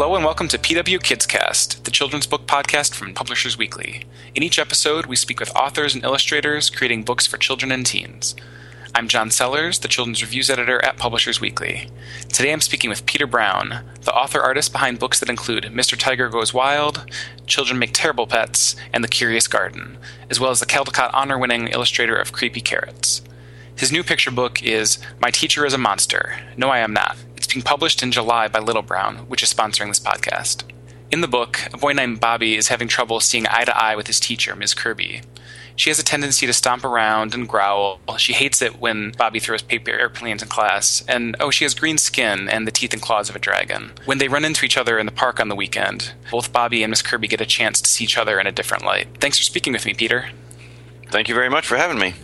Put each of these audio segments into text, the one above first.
Hello and welcome to PW Kids Cast, the children's book podcast from Publishers Weekly. In each episode, we speak with authors and illustrators creating books for children and teens. I'm John Sellers, the children's reviews editor at Publishers Weekly. Today I'm speaking with Peter Brown, the author artist behind books that include Mr. Tiger Goes Wild, Children Make Terrible Pets, and The Curious Garden, as well as the Caldecott honor winning illustrator of Creepy Carrots. His new picture book is My Teacher is a Monster. No, I Am Not. Being published in July by Little Brown, which is sponsoring this podcast. In the book, a boy named Bobby is having trouble seeing eye to eye with his teacher, Ms. Kirby. She has a tendency to stomp around and growl. She hates it when Bobby throws paper airplanes in class. And oh, she has green skin and the teeth and claws of a dragon. When they run into each other in the park on the weekend, both Bobby and Miss Kirby get a chance to see each other in a different light. Thanks for speaking with me, Peter. Thank you very much for having me.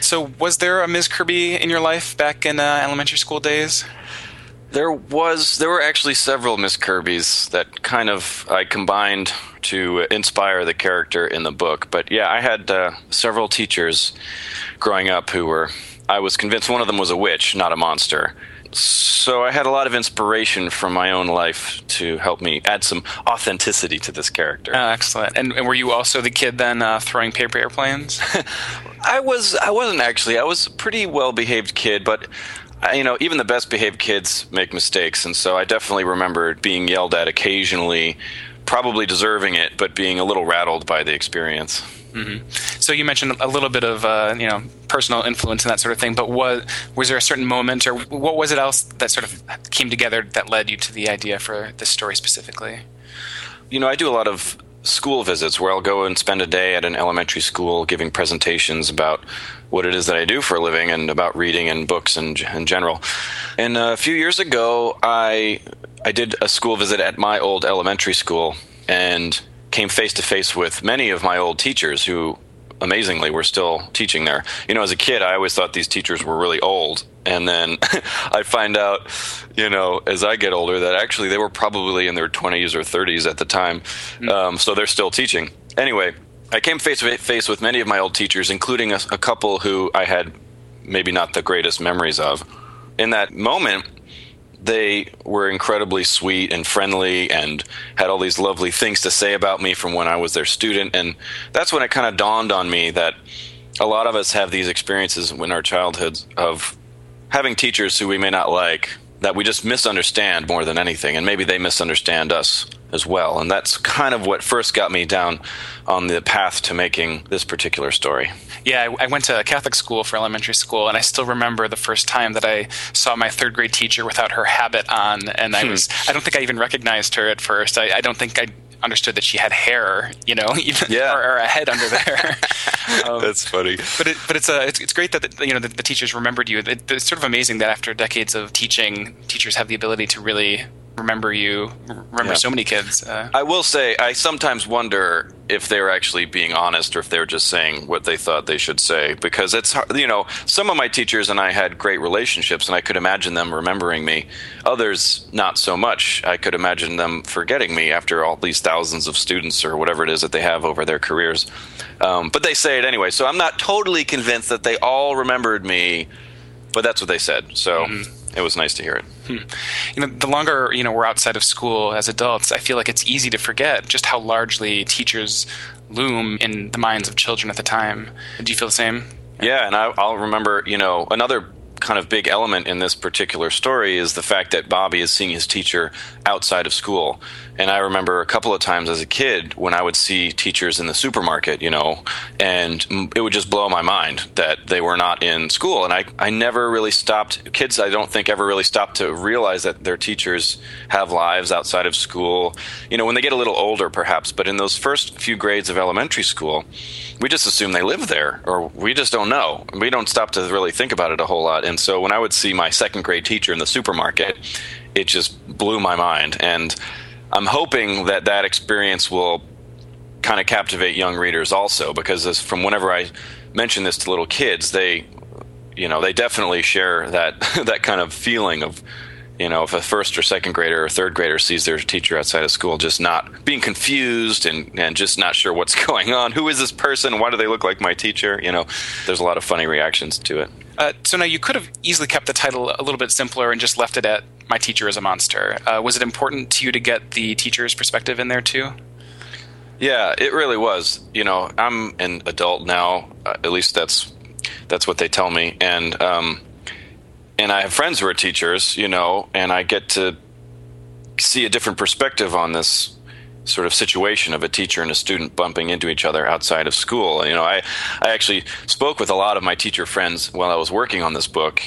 So, was there a Ms. Kirby in your life back in uh, elementary school days? There was there were actually several Miss Kirby's that kind of I combined to inspire the character in the book. But yeah, I had uh, several teachers growing up who were I was convinced one of them was a witch, not a monster. So I had a lot of inspiration from my own life to help me add some authenticity to this character. Oh, excellent. And, and, were you also the kid then uh, throwing paper airplanes? I was. I wasn't actually. I was a pretty well behaved kid, but you know, even the best behaved kids make mistakes, and so I definitely remember being yelled at occasionally, probably deserving it, but being a little rattled by the experience. Mm-hmm. So you mentioned a little bit of uh, you know personal influence and that sort of thing, but was was there a certain moment, or what was it else that sort of came together that led you to the idea for this story specifically? You know, I do a lot of school visits where I'll go and spend a day at an elementary school giving presentations about what it is that I do for a living and about reading and books in, in general. And a few years ago, I I did a school visit at my old elementary school and came face to face with many of my old teachers who amazingly were still teaching there. You know, as a kid, I always thought these teachers were really old. And then I find out, you know, as I get older, that actually they were probably in their 20s or 30s at the time. Mm. Um, so they're still teaching. Anyway, I came face to face with many of my old teachers, including a, a couple who I had maybe not the greatest memories of. In that moment, they were incredibly sweet and friendly and had all these lovely things to say about me from when I was their student. And that's when it kind of dawned on me that a lot of us have these experiences in our childhoods of having teachers who we may not like that we just misunderstand more than anything. And maybe they misunderstand us as well. And that's kind of what first got me down on the path to making this particular story. Yeah, I, I, went to a Catholic school for elementary school, and I still remember the first time that I saw my third grade teacher without her habit on, and I hmm. was I don't think I even recognized her at first. I, I don't think I understood that she had hair, you know, even yeah. or, or a head under there. um, That's funny. But it, but it's uh, it's, it's great that the, you know the, the teachers remembered you. It, it's sort of amazing that after decades of teaching, teachers have the ability to really remember you, remember yeah. so many kids. Uh, I will say, I sometimes wonder if they're actually being honest or if they're just saying what they thought they should say. Because it's hard, you know, some of my teachers and I had great relationships, and I could imagine them remembering me. Others, not so much. I could imagine them forgetting me after all these thousands of students or whatever it is that they have over their careers. Um, but they say it anyway, so I'm not totally convinced that they all remembered me. But that's what they said. So. Mm-hmm it was nice to hear it. Hmm. You know, the longer you know we're outside of school as adults, I feel like it's easy to forget just how largely teachers loom in the minds of children at the time. Do you feel the same? Yeah, and I, I'll remember. You know, another kind of big element in this particular story is the fact that Bobby is seeing his teacher outside of school. And I remember a couple of times as a kid when I would see teachers in the supermarket, you know, and it would just blow my mind that they were not in school. And I, I never really stopped, kids, I don't think ever really stopped to realize that their teachers have lives outside of school. You know, when they get a little older, perhaps, but in those first few grades of elementary school, we just assume they live there, or we just don't know. We don't stop to really think about it a whole lot. And so when I would see my second grade teacher in the supermarket, it just blew my mind. And I'm hoping that that experience will kind of captivate young readers also, because as, from whenever I mention this to little kids, they, you know, they definitely share that that kind of feeling of you know, if a first or second grader or third grader sees their teacher outside of school, just not being confused and, and just not sure what's going on. Who is this person? Why do they look like my teacher? You know, there's a lot of funny reactions to it. Uh, so now you could have easily kept the title a little bit simpler and just left it at "My teacher is a monster." Uh, was it important to you to get the teacher's perspective in there too? Yeah, it really was. You know, I'm an adult now. Uh, at least that's that's what they tell me, and um, and I have friends who are teachers. You know, and I get to see a different perspective on this sort of situation of a teacher and a student bumping into each other outside of school. You know, I, I actually spoke with a lot of my teacher friends while I was working on this book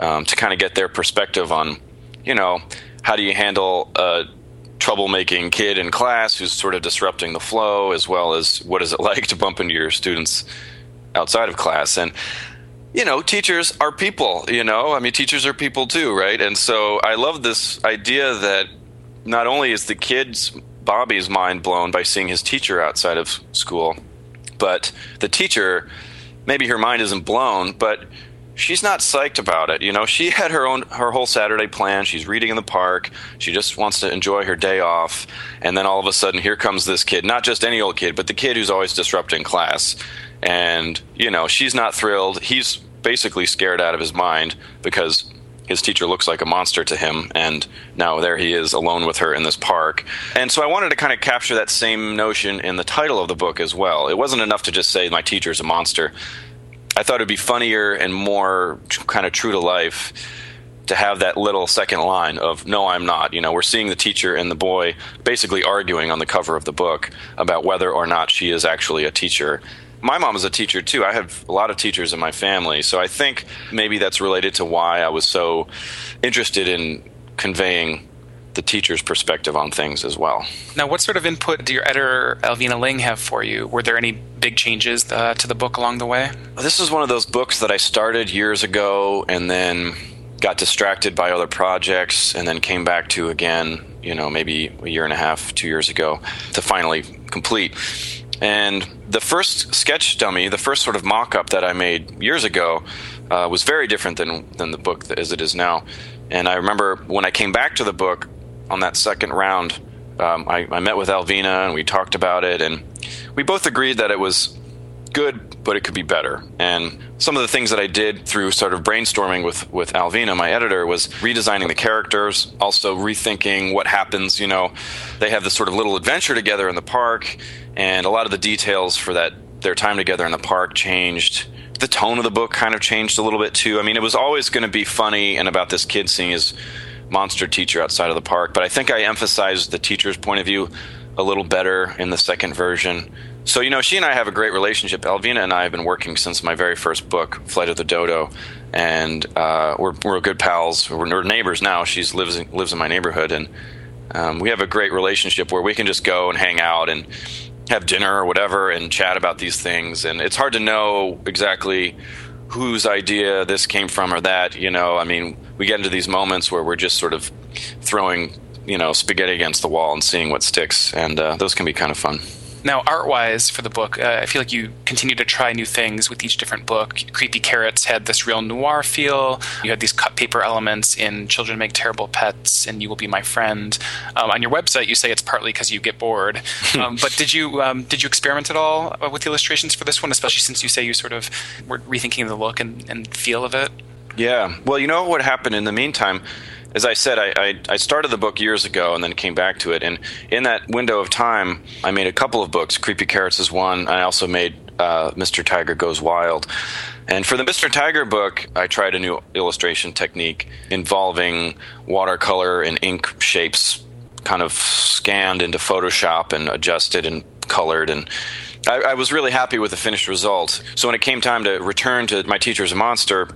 um, to kind of get their perspective on, you know, how do you handle a troublemaking kid in class who's sort of disrupting the flow, as well as what is it like to bump into your students outside of class. And you know, teachers are people, you know, I mean, teachers are people too, right? And so I love this idea that not only is the kid's Bobby's mind blown by seeing his teacher outside of school. But the teacher, maybe her mind isn't blown, but she's not psyched about it. You know, she had her own her whole Saturday plan. She's reading in the park. She just wants to enjoy her day off. And then all of a sudden here comes this kid, not just any old kid, but the kid who's always disrupting class. And, you know, she's not thrilled. He's basically scared out of his mind because his teacher looks like a monster to him, and now there he is alone with her in this park. And so I wanted to kind of capture that same notion in the title of the book as well. It wasn't enough to just say, My teacher's a monster. I thought it'd be funnier and more kind of true to life to have that little second line of no i'm not you know we're seeing the teacher and the boy basically arguing on the cover of the book about whether or not she is actually a teacher my mom is a teacher too. I have a lot of teachers in my family, so I think maybe that's related to why I was so interested in conveying the teacher's perspective on things as well. Now, what sort of input did your editor Alvina Ling have for you? Were there any big changes uh, to the book along the way? This is one of those books that I started years ago and then got distracted by other projects and then came back to again, you know, maybe a year and a half, two years ago to finally complete. And the first sketch dummy, the first sort of mock up that I made years ago, uh, was very different than, than the book as it is now. And I remember when I came back to the book on that second round, um, I, I met with Alvina and we talked about it, and we both agreed that it was good, but it could be better. And some of the things that I did through sort of brainstorming with, with Alvina, my editor, was redesigning the characters, also rethinking what happens. You know, they have this sort of little adventure together in the park, and a lot of the details for that their time together in the park changed. The tone of the book kind of changed a little bit too. I mean, it was always going to be funny and about this kid seeing his monster teacher outside of the park, but I think I emphasized the teacher's point of view a little better in the second version. So, you know, she and I have a great relationship. Alvina and I have been working since my very first book, Flight of the Dodo, and uh, we're, we're good pals. We're, neighbors now. She lives in, lives in my neighborhood, and um, we have a great relationship where we can just go and hang out and have dinner or whatever and chat about these things. And it's hard to know exactly whose idea this came from or that. You know, I mean, we get into these moments where we're just sort of throwing, you know, spaghetti against the wall and seeing what sticks, and uh, those can be kind of fun. Now, art wise for the book, uh, I feel like you continue to try new things with each different book. Creepy Carrots had this real noir feel. You had these cut paper elements in Children Make Terrible Pets and You Will Be My Friend. Um, on your website, you say it's partly because you get bored. Um, but did you um, did you experiment at all uh, with the illustrations for this one, especially since you say you sort of were rethinking the look and, and feel of it? Yeah. Well, you know what happened in the meantime? As I said, I, I, I, started the book years ago and then came back to it. And in that window of time, I made a couple of books. Creepy Carrots is one. I also made uh, Mr. Tiger Goes Wild. And for the Mr. Tiger book, I tried a new illustration technique involving watercolor and ink shapes kind of scanned into Photoshop and adjusted and colored. And I, I was really happy with the finished result. So when it came time to return to My Teacher's Monster,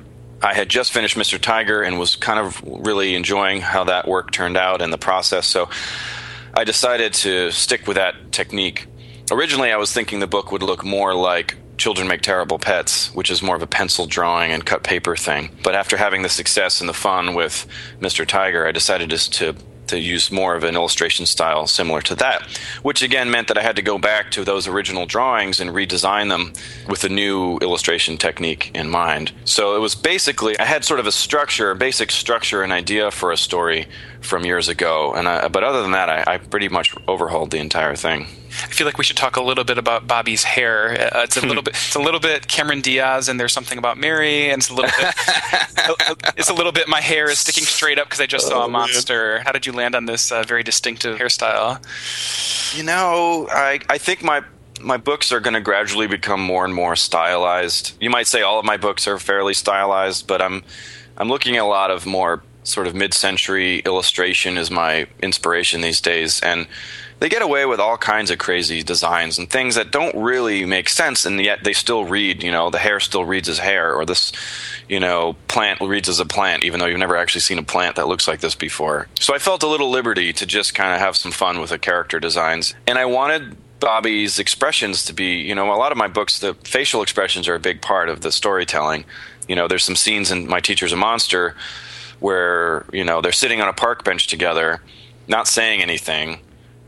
I had just finished Mr. Tiger and was kind of really enjoying how that work turned out in the process. So I decided to stick with that technique. Originally, I was thinking the book would look more like Children Make Terrible Pets, which is more of a pencil drawing and cut paper thing. But after having the success and the fun with Mr. Tiger, I decided just to to use more of an illustration style similar to that, which again meant that I had to go back to those original drawings and redesign them with a new illustration technique in mind. So it was basically, I had sort of a structure, a basic structure, an idea for a story from years ago. And I, but other than that, I, I pretty much overhauled the entire thing. I feel like we should talk a little bit about Bobby's hair. Uh, it's a little bit, it's a little bit Cameron Diaz, and there's something about Mary, and it's a little bit, it's a little bit. My hair is sticking straight up because I just saw a oh, monster. How did you land on this uh, very distinctive hairstyle? You know, I I think my my books are going to gradually become more and more stylized. You might say all of my books are fairly stylized, but I'm I'm looking at a lot of more sort of mid-century illustration is my inspiration these days and they get away with all kinds of crazy designs and things that don't really make sense and yet they still read you know the hair still reads as hair or this you know plant reads as a plant even though you've never actually seen a plant that looks like this before. So i felt a little liberty to just kind of have some fun with the character designs and i wanted bobby's expressions to be you know a lot of my books the facial expressions are a big part of the storytelling. You know there's some scenes in my teacher's a monster where you know they're sitting on a park bench together not saying anything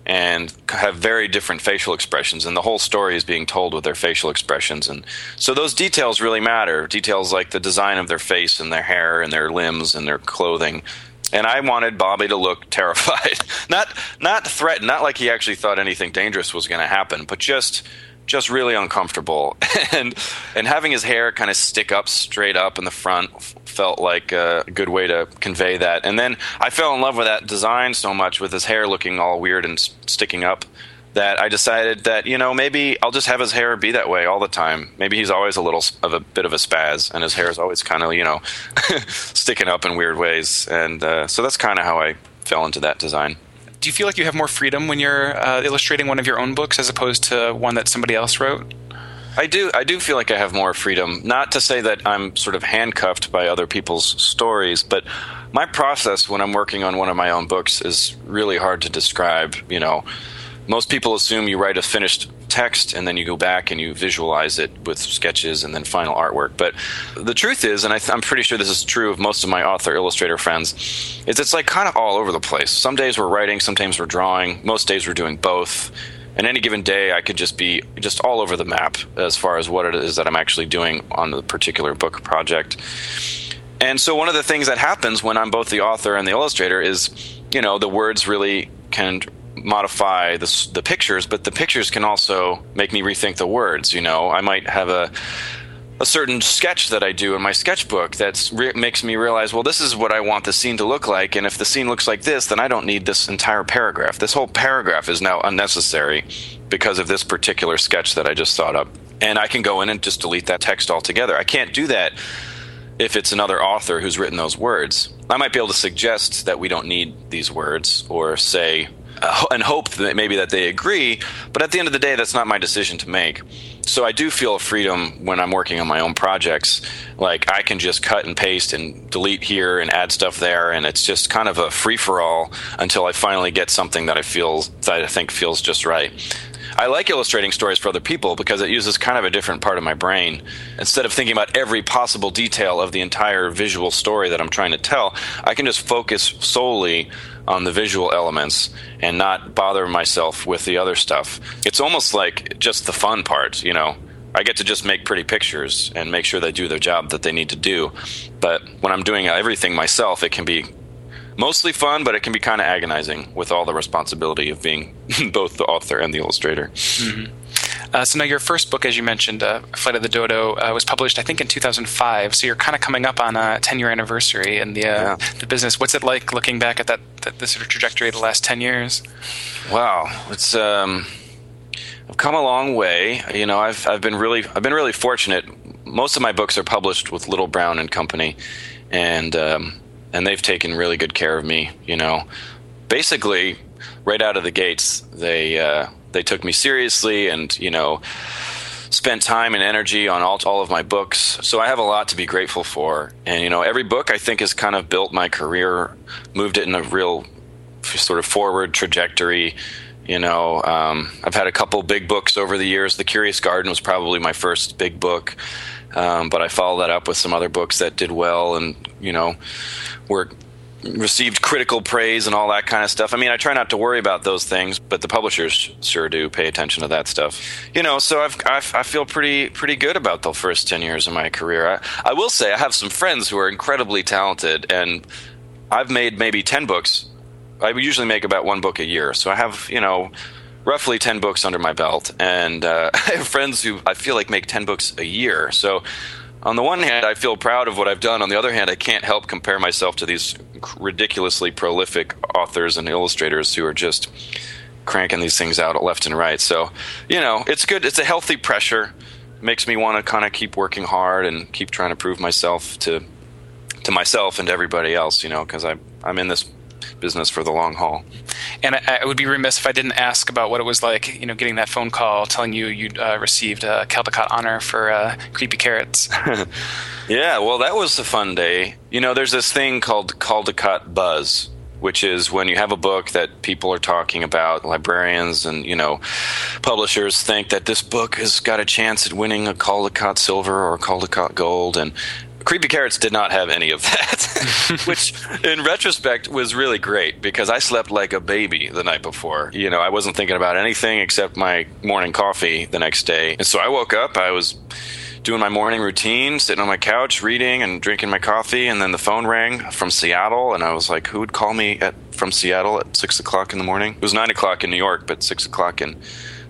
and have very different facial expressions and the whole story is being told with their facial expressions and so those details really matter. Details like the design of their face and their hair and their limbs and their clothing. And I wanted Bobby to look terrified. Not not threatened not like he actually thought anything dangerous was going to happen but just just really uncomfortable. And and having his hair kind of stick up straight up in the front felt like a good way to convey that. And then i fell in love with that design so much with his hair looking all weird and sticking up that i decided that you know maybe i'll just have his hair be that way all the time. Maybe he's always a little of a bit of a spaz and his hair is always kind of you know sticking up in weird ways. And uh, so that's kind of how i fell into that design do you feel like you have more freedom when you're uh, illustrating one of your own books as opposed to one that somebody else wrote? I do. I do feel like I have more freedom. Not to say that I'm sort of handcuffed by other people's stories, but my process when I'm working on one of my own books is really hard to describe. You know, most people assume you write a finished text and then you go back and you visualize it with sketches and then final artwork. But the truth is, and I am pretty sure this is true of most of my author illustrator friends, is it's like kind of all over the place. Some days we're writing, sometimes we're drawing, most days we're doing both. And any given day, I could just be just all over the map as far as what it is that I'm actually doing on the particular book project. And so, one of the things that happens when I'm both the author and the illustrator is, you know, the words really can modify the, the pictures, but the pictures can also make me rethink the words. You know, I might have a a certain sketch that I do in my sketchbook that re- makes me realize, well, this is what I want the scene to look like, and if the scene looks like this, then I don't need this entire paragraph. This whole paragraph is now unnecessary because of this particular sketch that I just thought up, and I can go in and just delete that text altogether. I can't do that if it's another author who's written those words. I might be able to suggest that we don't need these words, or say and hope that maybe that they agree. But at the end of the day, that's not my decision to make. So I do feel freedom when I'm working on my own projects. Like I can just cut and paste and delete here and add stuff there, and it's just kind of a free for all until I finally get something that I feel that I think feels just right. I like illustrating stories for other people because it uses kind of a different part of my brain. Instead of thinking about every possible detail of the entire visual story that I'm trying to tell, I can just focus solely on the visual elements and not bother myself with the other stuff. It's almost like just the fun part, you know. I get to just make pretty pictures and make sure they do their job that they need to do. But when I'm doing everything myself, it can be mostly fun, but it can be kind of agonizing with all the responsibility of being both the author and the illustrator. Mm-hmm. Uh, so now your first book, as you mentioned, uh, Flight of the Dodo, uh, was published I think in 2005. So you're kind of coming up on a 10 year anniversary in the uh, yeah. the business. What's it like looking back at that, that the sort of trajectory of the last 10 years? Wow, it's um, I've come a long way. You know, I've I've been really I've been really fortunate. Most of my books are published with Little Brown and Company, and um, and they've taken really good care of me. You know, basically right out of the gates, they uh, they took me seriously, and you know, spent time and energy on all all of my books. So I have a lot to be grateful for. And you know, every book I think has kind of built my career, moved it in a real sort of forward trajectory. You know, um, I've had a couple big books over the years. The Curious Garden was probably my first big book, um, but I followed that up with some other books that did well, and you know, were received critical praise and all that kind of stuff. I mean, I try not to worry about those things, but the publishers sure do pay attention to that stuff. You know, so I've, I've i feel pretty pretty good about the first ten years of my career. I, I will say I have some friends who are incredibly talented, and I've made maybe ten books. I usually make about one book a year, so I have you know roughly 10 books under my belt and uh, i have friends who i feel like make 10 books a year so on the one hand, I feel proud of what I've done. On the other hand, I can't help compare myself to these ridiculously prolific authors and illustrators who are just cranking these things out left and right. So, you know, it's good. It's a healthy pressure. Makes me want to kind of keep working hard and keep trying to prove myself to to myself and to everybody else. You know, because I'm I'm in this business for the long haul. And I, I, would be remiss if I didn't ask about what it was like, you know, getting that phone call telling you you'd uh, received a Caldecott honor for uh, Creepy Carrots. yeah, well, that was a fun day. You know, there's this thing called Caldecott buzz, which is when you have a book that people are talking about, librarians and you know, publishers think that this book has got a chance at winning a Caldecott Silver or a Caldecott Gold, and Creepy Carrots did not have any of that, which in retrospect was really great because I slept like a baby the night before. You know, I wasn't thinking about anything except my morning coffee the next day. And so I woke up, I was doing my morning routine, sitting on my couch, reading and drinking my coffee, and then the phone rang from Seattle, and I was like, "Who would call me at from Seattle at six o'clock in the morning?" It was nine o'clock in New York, but six o'clock in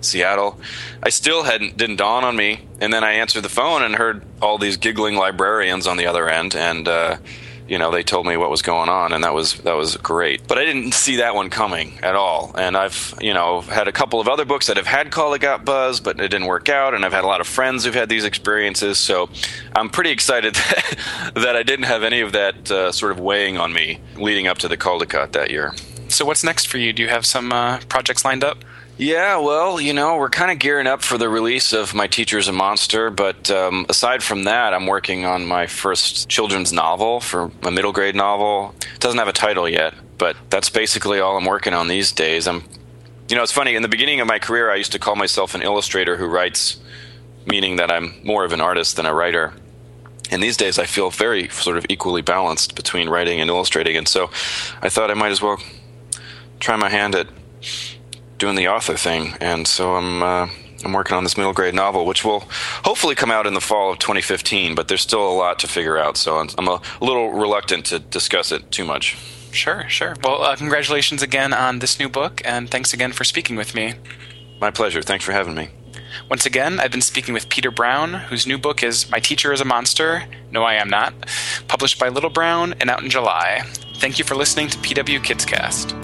Seattle. I still hadn't didn't dawn on me, and then I answered the phone and heard all these giggling librarians on the other end, and uh, you know they told me what was going on, and that was that was great. But I didn't see that one coming at all. And I've you know had a couple of other books that have had Caldecott buzz, but it didn't work out, and I've had a lot of friends who've had these experiences. So I'm pretty excited that I didn't have any of that uh, sort of weighing on me leading up to the Caldecott that year. So what's next for you? Do you have some uh, projects lined up? Yeah, well, you know, we're kind of gearing up for the release of My Teacher's a Monster, but um, aside from that, I'm working on my first children's novel for a middle grade novel. It doesn't have a title yet, but that's basically all I'm working on these days. I'm, you know, it's funny. In the beginning of my career, I used to call myself an illustrator who writes, meaning that I'm more of an artist than a writer. And these days, I feel very sort of equally balanced between writing and illustrating, and so I thought I might as well try my hand at doing the author thing, and so I'm uh, I'm working on this middle grade novel, which will hopefully come out in the fall of 2015. But there's still a lot to figure out, so I'm a little reluctant to discuss it too much. Sure, sure. Well, uh, congratulations again on this new book, and thanks again for speaking with me. My pleasure. Thanks for having me. Once again, I've been speaking with Peter Brown, whose new book is My Teacher is a Monster. No, I Am Not, published by Little Brown and out in July. Thank you for listening to PW Kids Cast.